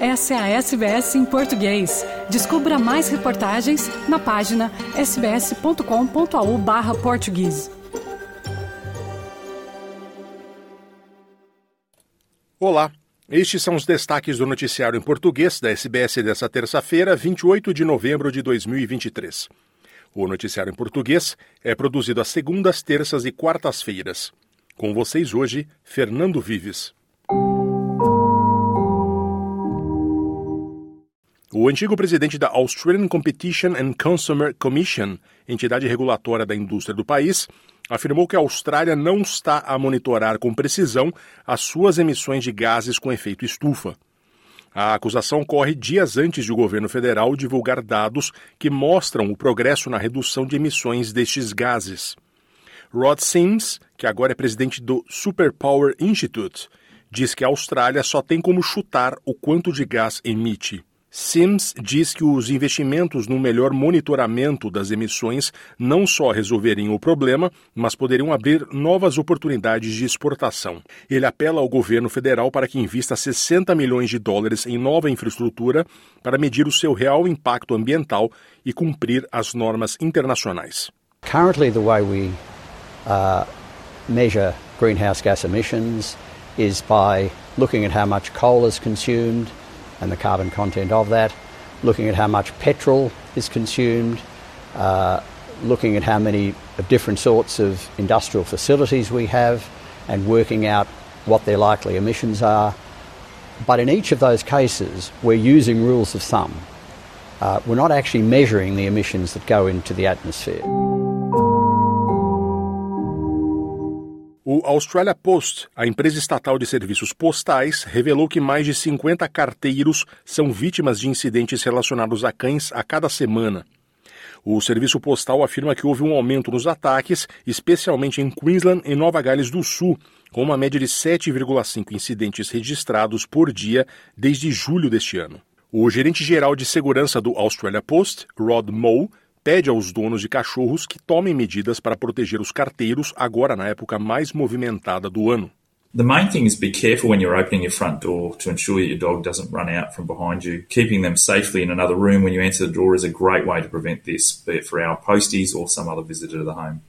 Essa é a SBS em português. Descubra mais reportagens na página sbs.com.au. Olá, estes são os destaques do noticiário em português da SBS dessa terça-feira, 28 de novembro de 2023. O noticiário em português é produzido às segundas, terças e quartas-feiras. Com vocês hoje, Fernando Vives. O antigo presidente da Australian Competition and Consumer Commission, entidade regulatória da indústria do país, afirmou que a Austrália não está a monitorar com precisão as suas emissões de gases com efeito estufa. A acusação ocorre dias antes de o governo federal divulgar dados que mostram o progresso na redução de emissões destes gases. Rod Sims, que agora é presidente do Superpower Institute, diz que a Austrália só tem como chutar o quanto de gás emite. Sims diz que os investimentos no melhor monitoramento das emissões não só resolveriam o problema, mas poderiam abrir novas oportunidades de exportação. Ele apela ao governo federal para que invista 60 milhões de dólares em nova infraestrutura para medir o seu real impacto ambiental e cumprir as normas internacionais. Currently, the way we uh, measure greenhouse gas emissions is by looking at how much coal is consumed and the carbon content of that, looking at how much petrol is consumed, uh, looking at how many different sorts of industrial facilities we have, and working out what their likely emissions are. But in each of those cases, we're using rules of thumb. Uh, we're not actually measuring the emissions that go into the atmosphere. O Australia Post, a empresa estatal de serviços postais, revelou que mais de 50 carteiros são vítimas de incidentes relacionados a cães a cada semana. O serviço postal afirma que houve um aumento nos ataques, especialmente em Queensland e Nova Gales do Sul, com uma média de 7,5 incidentes registrados por dia desde julho deste ano. O gerente geral de segurança do Australia Post, Rod Moe, pede aos donos de cachorros que tomem medidas para proteger os carteiros agora na época mais movimentada do ano. The main thing is be careful when you're opening your front door to ensure that your dog doesn't run out from behind you. Keeping them safely in another room when you enter the door is a great way to prevent this, be it for our posties or some other visitor to the home.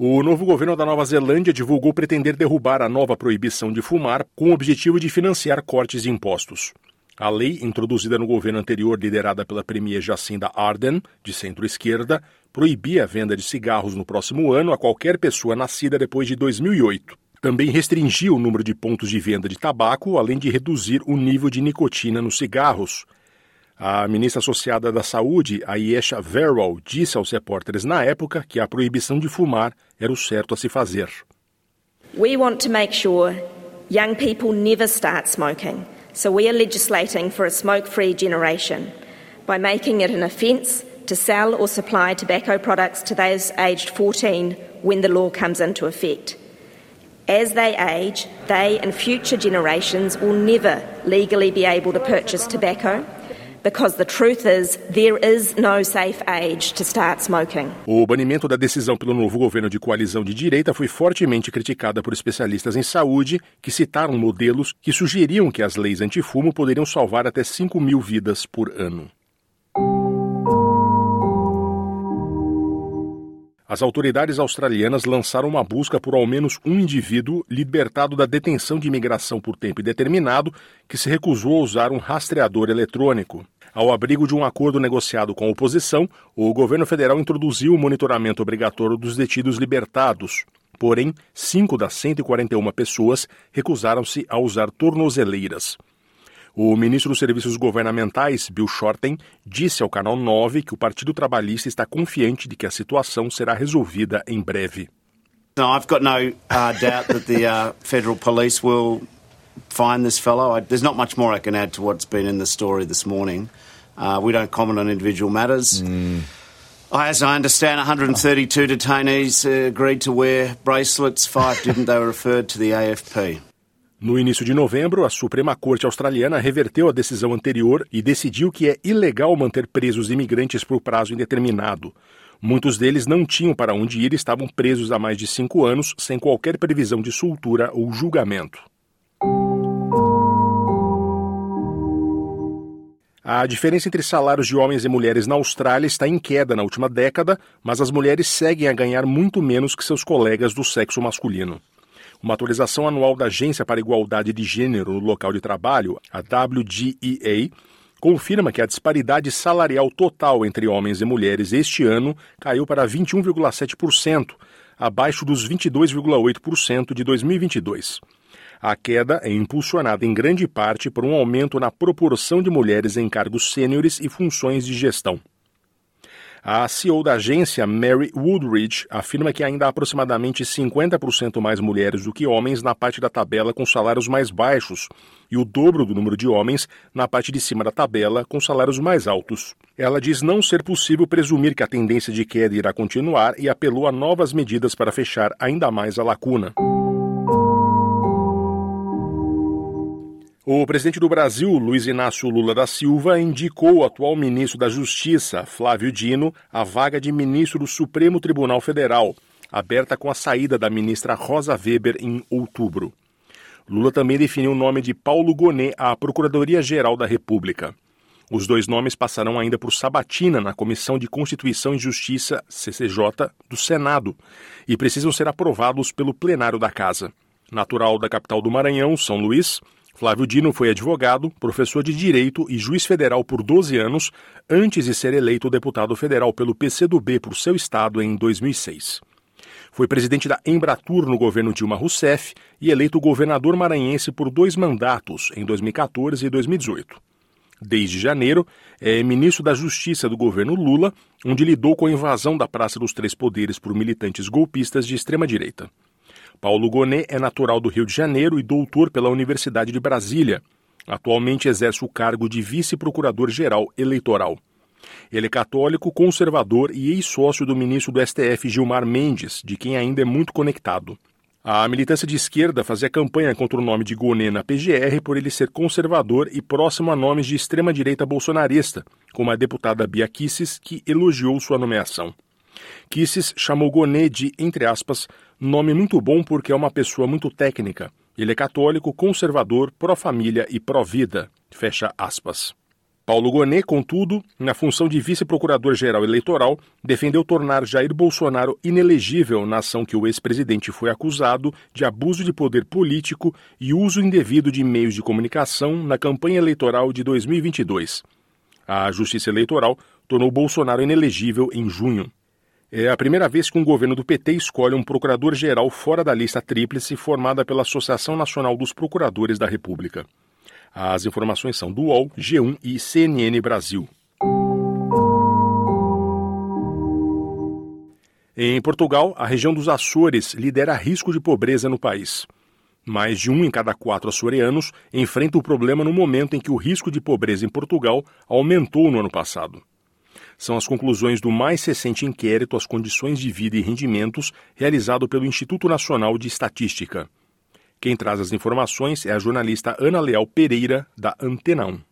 O novo governo da Nova Zelândia divulgou pretender derrubar a nova proibição de fumar com o objetivo de financiar cortes de impostos. A lei, introduzida no governo anterior, liderada pela premier Jacinda Ardern, de centro-esquerda, proibia a venda de cigarros no próximo ano a qualquer pessoa nascida depois de 2008. Também restringia o número de pontos de venda de tabaco, além de reduzir o nível de nicotina nos cigarros. A ministra associada da Saúde, Ayesha Verwell, disse aos repórteres na época que a proibição de fumar era o certo a se fazer. We want to make sure young people never start smoking. So we are legislating for a smoke free generation by making it an offence to sell or supply tobacco products to those aged 14 when the law comes into effect. As they age, they and future generations will never legally be able to purchase tobacco O banimento da decisão pelo novo governo de coalizão de direita foi fortemente criticada por especialistas em saúde que citaram modelos que sugeriam que as leis antifumo poderiam salvar até 5 mil vidas por ano. As autoridades australianas lançaram uma busca por ao menos um indivíduo libertado da detenção de imigração por tempo indeterminado que se recusou a usar um rastreador eletrônico. Ao abrigo de um acordo negociado com a oposição, o governo federal introduziu o monitoramento obrigatório dos detidos libertados. Porém, cinco das 141 pessoas recusaram-se a usar tornozeleiras. O ministro dos Serviços Governamentais, Bill Shorten, disse ao Canal 9 que o Partido Trabalhista está confiante de que a situação será resolvida em breve. No, I've got no uh, doubt that the uh, federal police will find this fellow. I, there's not much more I can add to what's been in the story this morning. Uh, we don't comment on individual matters. Mm. As I understand, 132 detainees uh, agreed to wear bracelets. Five didn't. They were referred to the AFP. No início de novembro, a Suprema Corte Australiana reverteu a decisão anterior e decidiu que é ilegal manter presos imigrantes por prazo indeterminado. Muitos deles não tinham para onde ir e estavam presos há mais de cinco anos, sem qualquer previsão de soltura ou julgamento. A diferença entre salários de homens e mulheres na Austrália está em queda na última década, mas as mulheres seguem a ganhar muito menos que seus colegas do sexo masculino. Uma atualização anual da Agência para a Igualdade de Gênero no Local de Trabalho, a WGEA, confirma que a disparidade salarial total entre homens e mulheres este ano caiu para 21,7%, abaixo dos 22,8% de 2022. A queda é impulsionada em grande parte por um aumento na proporção de mulheres em cargos sêniores e funções de gestão. A CEO da agência, Mary Woodridge, afirma que ainda há aproximadamente 50% mais mulheres do que homens na parte da tabela com salários mais baixos e o dobro do número de homens na parte de cima da tabela com salários mais altos. Ela diz não ser possível presumir que a tendência de queda irá continuar e apelou a novas medidas para fechar ainda mais a lacuna. O presidente do Brasil, Luiz Inácio Lula da Silva, indicou o atual ministro da Justiça, Flávio Dino, à vaga de ministro do Supremo Tribunal Federal, aberta com a saída da ministra Rosa Weber em outubro. Lula também definiu o nome de Paulo Gonet à Procuradoria-Geral da República. Os dois nomes passarão ainda por sabatina na Comissão de Constituição e Justiça, CCJ, do Senado, e precisam ser aprovados pelo plenário da Casa. Natural da capital do Maranhão, São Luís, Flávio Dino foi advogado, professor de Direito e juiz federal por 12 anos, antes de ser eleito deputado federal pelo PCdoB por seu estado em 2006. Foi presidente da Embratur no governo Dilma Rousseff e eleito governador maranhense por dois mandatos, em 2014 e 2018. Desde janeiro, é ministro da Justiça do governo Lula, onde lidou com a invasão da Praça dos Três Poderes por militantes golpistas de extrema-direita. Paulo Gonet é natural do Rio de Janeiro e doutor pela Universidade de Brasília. Atualmente exerce o cargo de vice-procurador-geral eleitoral. Ele é católico, conservador e ex-sócio do ministro do STF Gilmar Mendes, de quem ainda é muito conectado. A militância de esquerda fazia campanha contra o nome de Gonet na PGR por ele ser conservador e próximo a nomes de extrema-direita bolsonarista, como a deputada Bia Kisses, que elogiou sua nomeação. Kisses chamou Gonet de, entre aspas, nome muito bom porque é uma pessoa muito técnica. Ele é católico, conservador, pró-família e pró-vida. Fecha aspas. Paulo Gonet, contudo, na função de vice-procurador-geral eleitoral, defendeu tornar Jair Bolsonaro inelegível na ação que o ex-presidente foi acusado de abuso de poder político e uso indevido de meios de comunicação na campanha eleitoral de 2022. A Justiça Eleitoral tornou Bolsonaro inelegível em junho. É a primeira vez que um governo do PT escolhe um procurador-geral fora da lista tríplice formada pela Associação Nacional dos Procuradores da República. As informações são do UOL, G1 e CNN Brasil. Em Portugal, a região dos Açores lidera risco de pobreza no país. Mais de um em cada quatro açorianos enfrenta o problema no momento em que o risco de pobreza em Portugal aumentou no ano passado são as conclusões do mais recente inquérito às condições de vida e rendimentos realizado pelo Instituto Nacional de Estatística. Quem traz as informações é a jornalista Ana Leal Pereira, da Antena 1.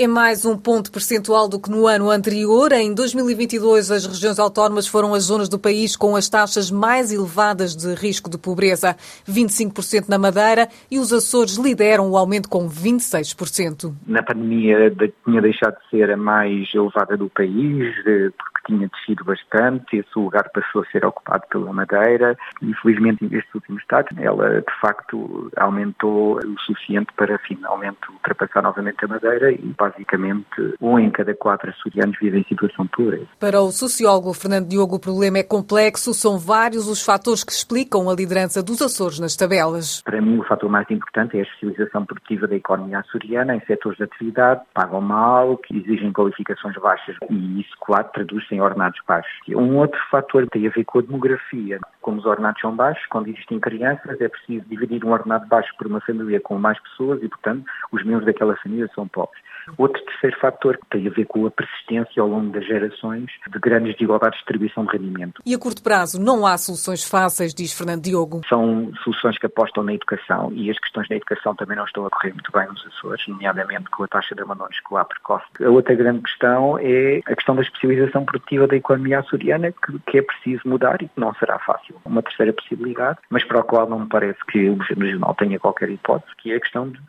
É mais um ponto percentual do que no ano anterior. Em 2022, as regiões autónomas foram as zonas do país com as taxas mais elevadas de risco de pobreza. 25% na Madeira e os Açores lideram o aumento com 26%. Na pandemia tinha deixado de ser a mais elevada do país, porque tinha descido bastante, esse lugar passou a ser ocupado pela Madeira. Infelizmente, nestes últimos dados, ela de facto aumentou o suficiente para finalmente ultrapassar novamente a Madeira e basicamente um em cada quatro açorianos vive em situação de pobreza. Para o sociólogo Fernando Diogo, o problema é complexo, são vários os fatores que explicam a liderança dos Açores nas tabelas. Para mim, o fator mais importante é a especialização produtiva da economia açoriana em setores de atividade, pagam mal, que exigem qualificações baixas e isso, claro, traduz-se em ordenados baixos. Um outro fator tem a ver com a demografia. como os ordenados são baixos, quando existem crianças, é preciso dividir um ordenado baixo por uma família com mais pessoas e, portanto, os membros daquela família são pobres. Outro terceiro fator que tem a ver com a persistência ao longo das gerações de grandes desigualdades de distribuição de rendimento. E a curto prazo não há soluções fáceis, diz Fernando Diogo. São soluções que apostam na educação e as questões da educação também não estão a correr muito bem nos Açores, nomeadamente com a taxa de abandono escolar precoce. A outra grande questão é a questão da especialização produtiva da economia açoriana, que, que é preciso mudar e que não será fácil. Uma terceira possibilidade, mas para a qual não me parece que o Governo Regional tenha qualquer hipótese, que é a questão de,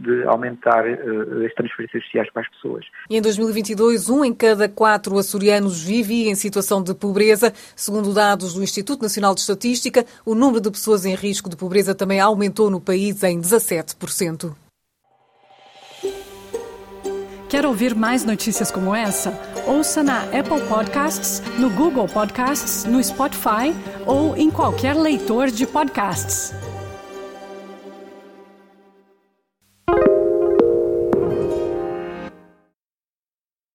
de aumentar uh, as transferências sociais para as pessoas. E em 2022, um em cada quatro açorianos vive em situação de pobreza. Segundo dados do Instituto Nacional de Estatística, o número de pessoas em risco de pobreza também aumentou no país em 17%. Quer ouvir mais notícias como essa? Ouça na Apple Podcasts, no Google Podcasts, no Spotify ou em qualquer leitor de podcasts.